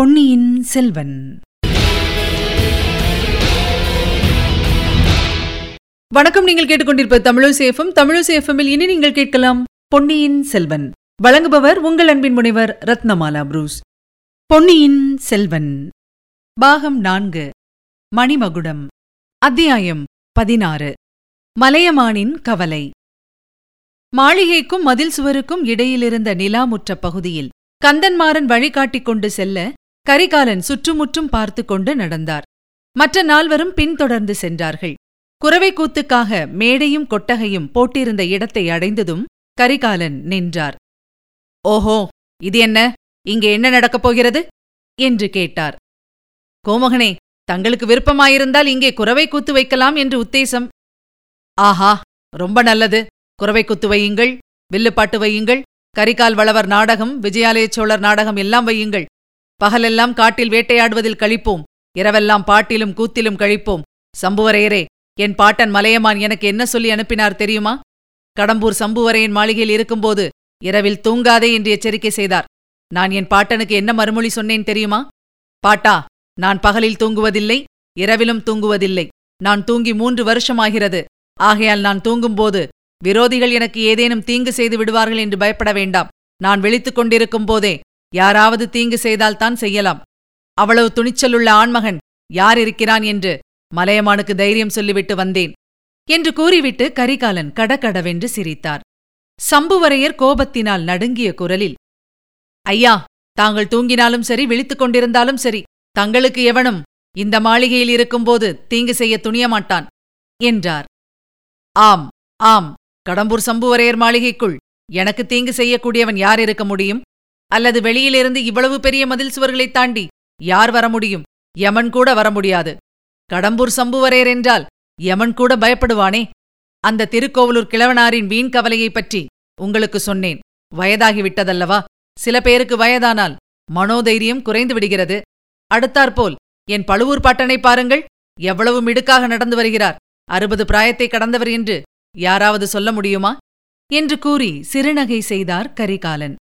பொன்னியின் செல்வன். வணக்கம் நீங்கள் கேட்டுக்கொண்டிருப்ப தமிழசேஃபம் தமிழசேஃபமில் இனி நீங்கள் கேட்கலாம் பொன்னியின் செல்வன். வழங்குபவர் உங்கள் அன்பின் முனைவர் ரத்னமாலா புரூஸ். பொன்னியின் செல்வன். பாகம் நான்கு. மணிமகுடம். அத்தியாயம் பதினாறு. மலையமானின் கவலை. மாளிகைக்கும் மதில் சுவருக்கும் இடையிலிருந்த நிலாமுற்ற பகுதியில் கந்தன்மாறன் வழிகாட்டிக் கொண்டு செல்ல கரிகாலன் சுற்றுமுற்றும் பார்த்து கொண்டு நடந்தார். மற்ற நால்வரும் பின்தொடர்ந்து சென்றார்கள். குறவை கூத்துக்காக மேடையும் கொட்டகையும் போட்டிருந்த இடத்தை அடைந்ததும் கரிகாலன் நின்றார். ஓஹோ இது என்ன? இங்கே என்ன நடக்கப் போகிறது? என்று கேட்டார். கோமகனே தங்களுக்கு விருப்பமாயிருந்தால் இங்கே குறவை கூத்து வைக்கலாம் என்று உத்தேசம். ஆஹா ரொம்ப நல்லது. குறவை குத்து வையுங்கள் வில்லுப்பாட்டு வையுங்கள் கரிகால் வளவர் நாடகம் விஜயாலய சோழர் நாடகம் எல்லாம் வையுங்கள். பகலெல்லாம் காட்டில் வேட்டையாடுவதில் கழிப்போம். இரவெல்லாம் பாட்டிலும் கூத்திலும் கழிப்போம். சம்புவரையரே என் பாட்டன் மலையமான் எனக்கு என்ன சொல்லி அனுப்பினார் தெரியுமா? கடம்பூர் சம்புவரையின் மாளிகையில் இருக்கும்போது இரவில் தூங்காதே என்று எச்சரிக்கை செய்தார். நான் என் பாட்டனுக்கு என்ன மறுமொழி சொன்னேன் தெரியுமா? பாட்டா நான் பகலில் தூங்குவதில்லை இரவிலும் தூங்குவதில்லை. நான் தூங்கி மூன்று வருஷமாகிறது. ஆகையால் நான் தூங்கும்போது விரோதிகள் எனக்கு ஏதேனும் தீங்கு செய்து விடுவார்கள் என்று பயப்பட வேண்டாம். நான் விழித்துக் கொண்டிருக்கும் போதே யாராவது தீங்கு செய்தால்தான் செய்யலாம். அவ்வளவு துணிச்சலுள்ள ஆண்மகன் யார் இருக்கிறான் என்று மலையமானுக்கு தைரியம் சொல்லிவிட்டு வந்தேன் என்று கூறிவிட்டு கரிகாலன் கடகடவென்று சிரித்தார். சம்புவரையர் கோபத்தினால் நடுங்கிய குரலில் ஐயா தாங்கள் தூங்கினாலும் சரி விழித்துக் கொண்டிருந்தாலும் சரி தங்களுக்கு எவனும் இந்த மாளிகையில் இருக்கும்போது தீங்கு செய்ய துணியமாட்டான் என்றார். ஆம் ஆம் கடம்பூர் சம்புவரையர் மாளிகைக்குள் எனக்கு தீங்கு செய்யக்கூடியவன் யார் இருக்க முடியும்? அல்லது வெளியிலிருந்து இவ்வளவு பெரிய மதில் சுவர்களைத் தாண்டி யார் வர முடியும்? யமன் கூட வர முடியாது. கடம்பூர் சம்புவரையர் என்றால் யமன் கூட பயப்படுவானே? அந்த திருக்கோவலூர் கிழவனாரின் வீண் கவலையைப் பற்றி உங்களுக்கு சொன்னேன். வயதாகிவிட்டதல்லவா? சில பேருக்கு வயதானால் மனோதைரியம் குறைந்து விடுகிறது. அடுத்தாற்போல் என் பழுவூர் பாட்டனை பாருங்கள். எவ்வளவு மிடுக்காக நடந்து வருகிறார். அறுபது பிராயத்தை கடந்தவர் என்று யாராவது சொல்ல முடியுமா? என்று கூறி சிறுநகை செய்தார் கரிகாலன்.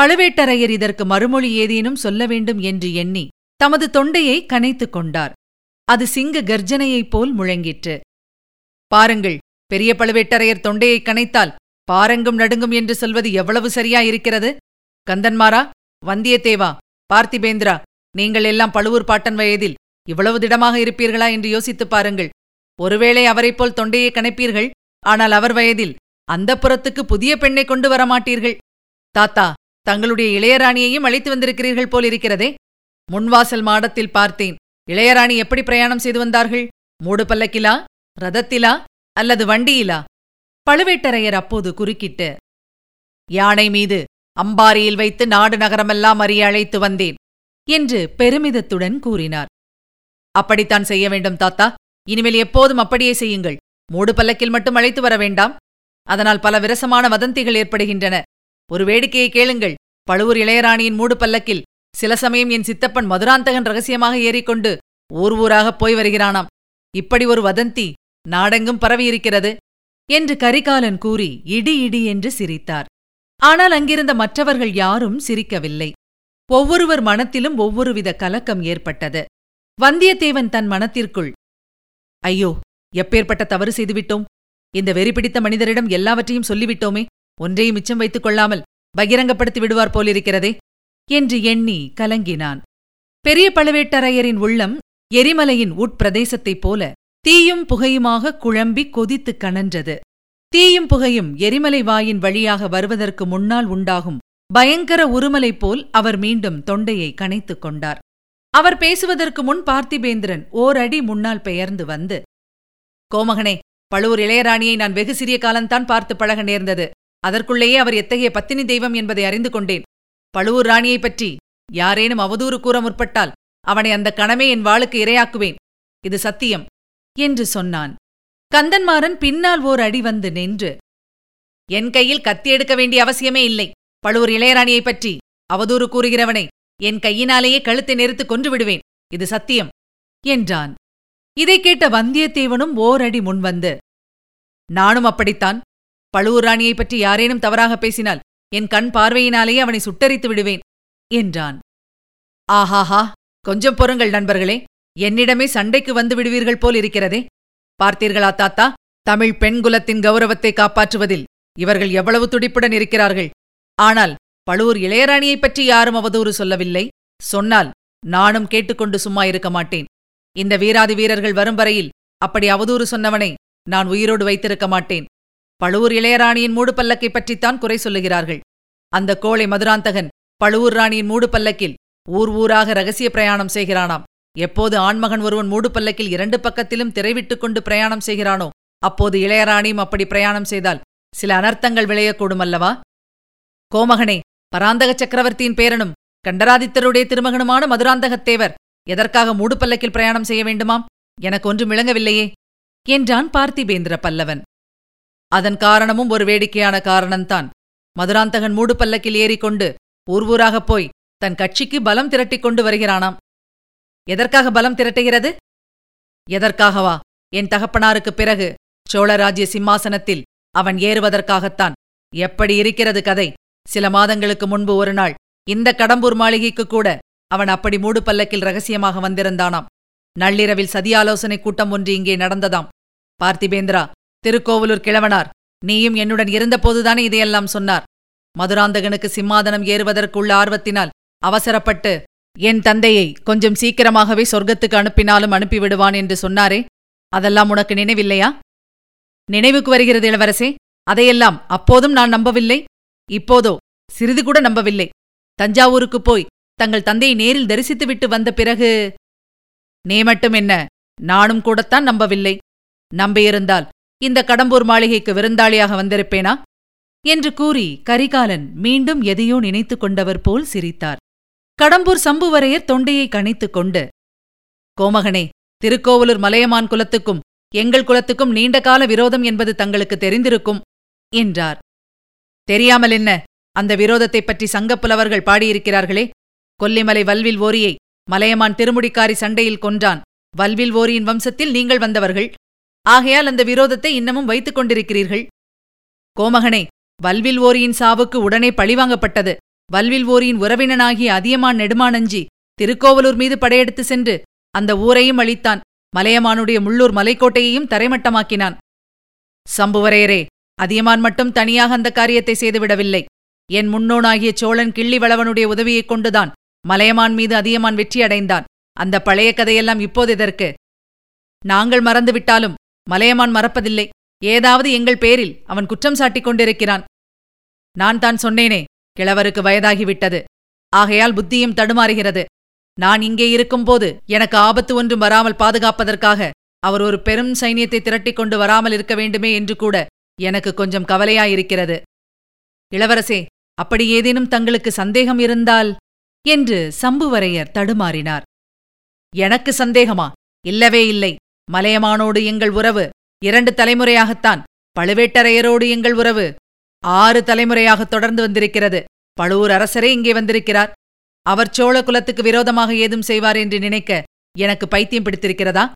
பழுவேட்டரையர் இதற்கு மறுமொழி ஏதேனும் சொல்ல வேண்டும் என்று எண்ணி தமது தொண்டையை கனைத்துக் கொண்டார். அது சிங்க கர்ஜனையைப் போல் முழங்கிற்று. பாருங்கள் பெரிய பழுவேட்டரையர் தொண்டையை கனைத்தால் பாரங்கும் நடுங்கும் என்று சொல்வது எவ்வளவு சரியாயிருக்கிறது? கந்தன்மாரா வந்தியத்தேவா பார்த்திபேந்திரா நீங்கள் எல்லாம் பழுவூர் பாட்டன் வயதில் இவ்வளவு திடமாக இருப்பீர்களா என்று யோசித்துப் பாருங்கள். ஒருவேளை அவரைப்போல் தொண்டையை கணைப்பீர்கள் ஆனால் அவர் வயதில் அந்த புறத்துக்கு புதிய பெண்ணை கொண்டு வரமாட்டீர்கள். தாத்தா தங்களுடைய இளையராணியையும் அழைத்து வந்திருக்கிறீர்கள் போலிருக்கிறதே முன்வாசல் மாடத்தில் பார்த்தேன். இளையராணி எப்படி பிரயாணம் செய்து வந்தார்கள்? மூடு பல்லக்கிலா ரதத்திலா? அல்லது வண்டியிலா? பழுவேட்டரையர் அப்போது குறுக்கிட்டு யானை மீது அம்பாரியில் வைத்து நாடு நகரமெல்லாம் அறிய அழைத்து வந்தேன் என்று பெருமிதத்துடன் கூறினார். அப்படித்தான் செய்ய வேண்டும் தாத்தா. இனிமேல் எப்போதும் அப்படியே செய்யுங்கள். மூடு பல்லக்கில் மட்டும் அழைத்து வர வேண்டாம். அதனால் பல விரசமான வதந்திகள் ஏற்படுகின்றன. ஒரு வேடிக்கையை கேளுங்கள். பழுவூர் இளையராணியின் மூடு பல்லக்கில் சில சமயம் என் சித்தப்பன் மதுராந்தகன் ரகசியமாக ஏறிக்கொண்டு ஊர் ஊராகப் போய் வருகிறானாம். இப்படி ஒரு வதந்தி நாடெங்கும் பரவியிருக்கிறது என்று கரிகாலன் கூறி இடி இடி என்று சிரித்தார். ஆனால் அங்கிருந்த மற்றவர்கள் யாரும் சிரிக்கவில்லை. ஒவ்வொருவர் மனத்திலும் ஒவ்வொருவித கலக்கம் ஏற்பட்டது. வந்தியத்தேவன் தன் மனத்திற்குள் ஐயோ எப்பேற்பட்ட தவறு செய்துவிட்டோம்? இந்த வெறி பிடித்த மனிதரிடம் எல்லாவற்றையும் சொல்லிவிட்டோமே? ஒன்றையும் மிச்சம் வைத்துக் கொள்ளாமல் பகிரங்கப்படுத்தி விடுவார் போலிருக்கிறதே என்று எண்ணி கலங்கினான். பெரிய பழுவேட்டரையரின் உள்ளம் எரிமலையின் உட்பிரதேசத்தைப் போல தீயும் புகையுமாக குழம்பி கொதித்துக் கனன்றது. தீயும் புகையும் எரிமலை வாயின் வழியாக வருவதற்கு முன்னால் உண்டாகும் பயங்கர உருமலை போல் அவர் மீண்டும் தொண்டையை கணைத்துக் கொண்டார். அவர் பேசுவதற்கு முன் பார்த்திபேந்திரன் ஓர் அடி முன்னால் பெயர்ந்து வந்து கோமகனே பழுவூர் இளையராணியை நான் வெகு சிறிய காலம்தான் பார்த்து பழக நேர்ந்தது. அதற்குள்ளேயே அவர் எத்தகைய பத்தினி தெய்வம் என்பதை அறிந்து கொண்டேன். பழுவூர் ராணியைப் பற்றி யாரேனும் அவதூறு கூற முற்பட்டால் அவனை அந்த கணமே என் வாளுக்கு இரையாக்குவேன். இது சத்தியம் என்று சொன்னான். கந்தன்மாறன் பின்னால் ஓர் அடி வந்து நின்று என் கையில் கத்தி எடுக்க வேண்டிய அவசியமே இல்லை. பழுவூர் இளையராணியைப் பற்றி அவதூறு கூறுகிறவனை என் கையினாலேயே கழுத்தை நெருத்து கொன்று விடுவேன். இது சத்தியம் என்றான். இதைக் கேட்ட வந்தியத்தேவனும் ஓரடி முன்வந்து நானும் அப்படித்தான் பழுவூர் ராணியைப் பற்றி யாரேனும் தவறாக பேசினால் என் கண் பார்வையினாலேயே அவனை சுட்டரித்து விடுவேன் என்றான். ஆஹாஹா கொஞ்சம் பொறுங்கள் நண்பர்களே என்னிடமே சண்டைக்கு வந்து விடுவீர்கள் போல் இருக்கிறதே. பார்த்தீர்களா தாத்தா தமிழ் பெண்குலத்தின் கௌரவத்தை காப்பாற்றுவதில் இவர்கள் எவ்வளவு துடிப்புடன் இருக்கிறார்கள். ஆனால் பழுவூர் இளையராணியைப் பற்றி யாரும் அவதூறு சொல்லவில்லை. சொன்னால் நானும் கேட்டுக்கொண்டு சும்மா இருக்க மாட்டேன். இந்த வீராதி வீரர்கள் வரும் வரையில் அப்படி அவதூறு சொன்னவனை நான் உயிரோடு வைத்திருக்க மாட்டேன். பழுவூர் இளையராணியின் மூடு பல்லக்கை பற்றித்தான் குறை சொல்லுகிறார்கள். அந்த கோழை மதுராந்தகன் பழுவூர் ராணியின் மூடு பல்லக்கில் ஊர் ஊராக ரகசிய பிரயாணம் செய்கிறானாம். எப்போது ஆண்மகன் ஒருவன் மூடு பல்லக்கில் இரண்டு பக்கத்திலும் திரைவிட்டுக் கொண்டு பிரயாணம் செய்கிறானோ அப்போது இளையராணியும் அப்படி பிரயாணம் செய்தால் சில அனர்த்தங்கள் விளையக்கூடும் அல்லவா கோமகனே பராந்தக சக்கரவர்த்தியின் பேரனும் கண்டராதித்தருடைய திருமகனுமான மதுராந்தகத்தேவர் எதற்காக மூடு பல்லக்கில் பிரயாணம் செய்ய வேண்டுமாம்? எனக்கு ஒன்றும் விளங்கவில்லையே. என்றான் பார்த்திபேந்திர பல்லவன். அதன் காரணமும் ஒரு வேடிக்கையான காரணம்தான். மதுராந்தகன் மூடு பல்லக்கில் ஏறிக்கொண்டு ஊர் ஊராகப் போய் தன் கட்சிக்கு பலம் திரட்டிக் கொண்டு வருகிறானாம். எதற்காக பலம் திரட்டுகிறது? எதற்காகவா? என் தகப்பனாருக்குப் பிறகு சோழராஜ்ய சிம்மாசனத்தில் அவன் ஏறுவதற்காகத்தான். எப்படி இருக்கிறது கதை? சில மாதங்களுக்கு முன்பு ஒரு நாள் இந்த கடம்பூர் மாளிகைக்கு கூட அவன் அப்படி மூடு பல்லக்கில் ரகசியமாக வந்திருந்தானாம். நள்ளிரவில் சதியாலோசனை கூட்டம் ஒன்று இங்கே நடந்ததாம். பார்த்திபேந்திரா திருக்கோவலூர் கிழவனார். நீயும் என்னுடன் இருந்தபோதுதானே இதையெல்லாம் சொன்னார். மதுராந்தகனுக்கு சிம்மாதனம் ஏறுவதற்குள்ள ஆர்வத்தினால் அவசரப்பட்டு என் தந்தையை கொஞ்சம் சீக்கிரமாகவே சொர்க்கத்துக்கு அனுப்பினாலும் அனுப்பிவிடுவான் என்று சொன்னாரே. அதெல்லாம் உனக்கு நினைவில்லையா? நினைவுக்கு வருகிறது இளவரசே. அதையெல்லாம் அப்போதும் நான் நம்பவில்லை. இப்போதோ சிறிது கூட நம்பவில்லை. தஞ்சாவூருக்குப் போய் தங்கள் தந்தையை நேரில் தரிசித்துவிட்டு வந்த பிறகு நீ மட்டும் என்ன நானும் கூடத்தான் நம்பவில்லை. நம்பியிருந்தால் இந்த கடம்பூர் மாளிகைக்கு விருந்தாளியாக வந்திருப்பேனா? என்று கூறி கரிகாலன் மீண்டும் எதையோ நினைத்துக் கொண்டவர் போல் சிரித்தார். கடம்பூர் சம்புவரையர் தொண்டையை கணித்துக் கொண்டு கோமகனே திருக்கோவலூர் மலையமான் குலத்துக்கும் எங்கள் குலத்துக்கும் நீண்டகால விரோதம் என்பது தங்களுக்கு தெரிந்திருக்கும் என்றார். தெரியாமல் என்ன? அந்த விரோதத்தைப் பற்றி சங்கப்புலவர்கள் பாடியிருக்கிறார்களே. கொல்லிமலை வல்வில் ஓரியை மலையமான் திருமுடிக்காரி சண்டையில் கொன்றான். வல்வில் ஓரியின் வம்சத்தில் நீங்கள் வந்தவர்கள். ஆகையால் அந்த விரோதத்தை இன்னமும் வைத்துக் கொண்டிருக்கிறீர்கள். கோமகனே வல்வில் ஓரியின் சாவுக்கு உடனே பழிவாங்கப்பட்டது வல்வில் ஓரியின் உறவினனாகிய அதியமான் நெடுமானஞ்சி திருக்கோவலூர் மீது படையெடுத்து சென்று அந்த ஊரையும் அழித்தான். மலையமானுடைய முள்ளூர் மலைக்கோட்டையையும் தரைமட்டமாக்கினான். சம்புவரையரே அதியமான் மட்டும் தனியாக அந்த காரியத்தை செய்துவிடவில்லை. என் முன்னோனாகிய சோழன் கிள்ளி வளவனுடைய உதவியைக் கொண்டுதான் மலையமான் மீது அதியமான் வெற்றியடைந்தான். அந்த பழைய கதையெல்லாம் இப்போது எதற்கு? நாங்கள் மறந்துவிட்டாலும் மலையமான் மறப்பதில்லை. ஏதாவது எங்கள் பேரில் அவன் குற்றம் சாட்டிக் கொண்டிருக்கிறான். நான் தான் சொன்னேனே கிழவருக்கு வயதாகிவிட்டது. ஆகையால் புத்தியும் தடுமாறுகிறது. நான் இங்கே இருக்கும்போது எனக்கு ஆபத்து ஒன்றும் வராமல் பாதுகாப்பதற்காக அவர் ஒரு பெரும் சைனியத்தை திரட்டிக் கொண்டு வராமல் இருக்க வேண்டுமே என்று கூட எனக்கு கொஞ்சம் கவலையாயிருக்கிறது. இளவரசே அப்படி ஏதேனும் தங்களுக்கு சந்தேகம் இருந்தால் என்று சம்புவரையர் தடுமாறினார். எனக்கு சந்தேகமா? இல்லவே இல்லை. மலையமானோடு எங்கள் உறவு. இரண்டு தலைமுறையாகத்தான். பழுவேட்டரையரோடு எங்கள் உறவு. ஆறு தலைமுறையாக தொடர்ந்து வந்திருக்கிறது. பழுவூர் அரசரே இங்கே வந்திருக்கிறார். அவர் சோழ குலத்துக்கு விரோதமாக ஏதும் செய்வார் என்று நினைக்க எனக்கு பைத்தியம் பிடித்திருக்கிறதா?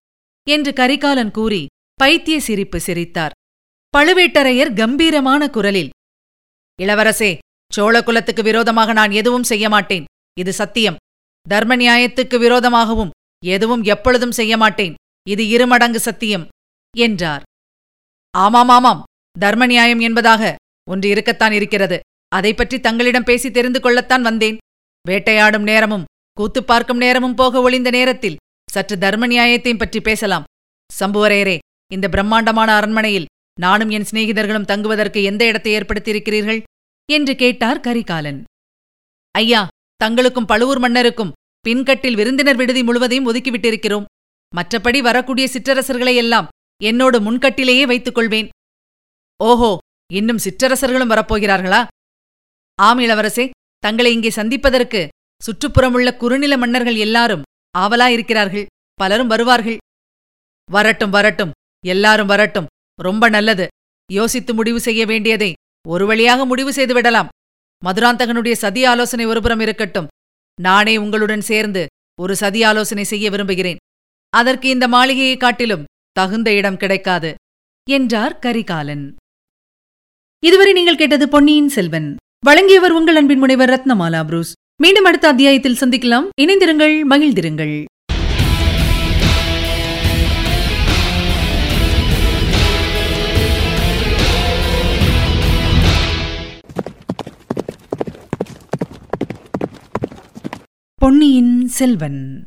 என்று கரிகாலன் கூறி பைத்திய சிரிப்பு சிரித்தார். பழுவேட்டரையர் கம்பீரமான குரலில் இளவரசே சோழ குலத்துக்கு விரோதமாக நான் எதுவும் செய்ய மாட்டேன். இது சத்தியம். தர்ம நியாயத்துக்கு விரோதமாகவும் எதுவும் எப்பொழுதும் செய்ய மாட்டேன். இது இருமடங்கு சத்தியம் என்றார். ஆமாம் ஆமாம். தர்ம நியாயம் என்பதாக ஒன்று இருக்கத்தான் இருக்கிறது. அதை பற்றி தங்களிடம் பேசி தெரிந்து கொள்ளத்தான் வந்தேன். வேட்டையாடும் நேரமும் கூத்து பார்க்கும் நேரமும் போக ஒளிந்த நேரத்தில் சற்று தர்ம நியாயத்தையும் பற்றி பேசலாம். சம்புவரையரே இந்த பிரம்மாண்டமான அரண்மனையில் நானும் என் சிநேகிதர்களும் தங்குவதற்கு எந்த இடத்தை ஏற்படுத்தியிருக்கிறீர்கள்? என்று கேட்டார் கரிகாலன். ஐயா தங்களுக்கும் பழுவூர் மன்னருக்கும் பின்கட்டில் விருந்தினர் விடுதி முழுவதையும் ஒதுக்கிவிட்டிருக்கிறோம் மற்றபடி வரக்கூடிய சிற்றரசர்களை எல்லாம் என்னோடு முன்கட்டிலேயே வைத்துக் கொள்வேன் ஓஹோ இன்னும் சிற்றரசர்களும் வரப்போகிறார்களா? ஆம் இளவரசே தங்களை இங்கே சந்திப்பதற்கு சுற்றுப்புறமுள்ள குறுநில மன்னர்கள் எல்லாரும் ஆவலாயிருக்கிறார்கள் பலரும் வருவார்கள். வரட்டும் வரட்டும் எல்லாரும் வரட்டும். ரொம்ப நல்லது. யோசித்து முடிவு செய்ய வேண்டியதை ஒரு வழியாக முடிவு செய்து விடலாம். மதுராந்தகனுடைய சதி ஆலோசனை ஒருபுறம் இருக்கட்டும். நானே உங்களுடன் சேர்ந்து ஒரு சதி ஆலோசனை செய்ய விரும்புகிறேன். அதற்கு இந்த மாளிகையைக் காட்டிலும் தகுந்த இடம் கிடைக்காது என்றார் கரிகாலன். இதுவரை நீங்கள் கேட்டது பொன்னியின் செல்வன். வழங்கியவர் உங்கள் அன்பின் முனைவர் ரத்னமாலா புரூஸ். மீண்டும் அடுத்த அத்தியாயத்தில் சந்திக்கலாம். இணைந்திருங்கள் மகிழ்ந்திருங்கள். பொன்னியின் செல்வன்.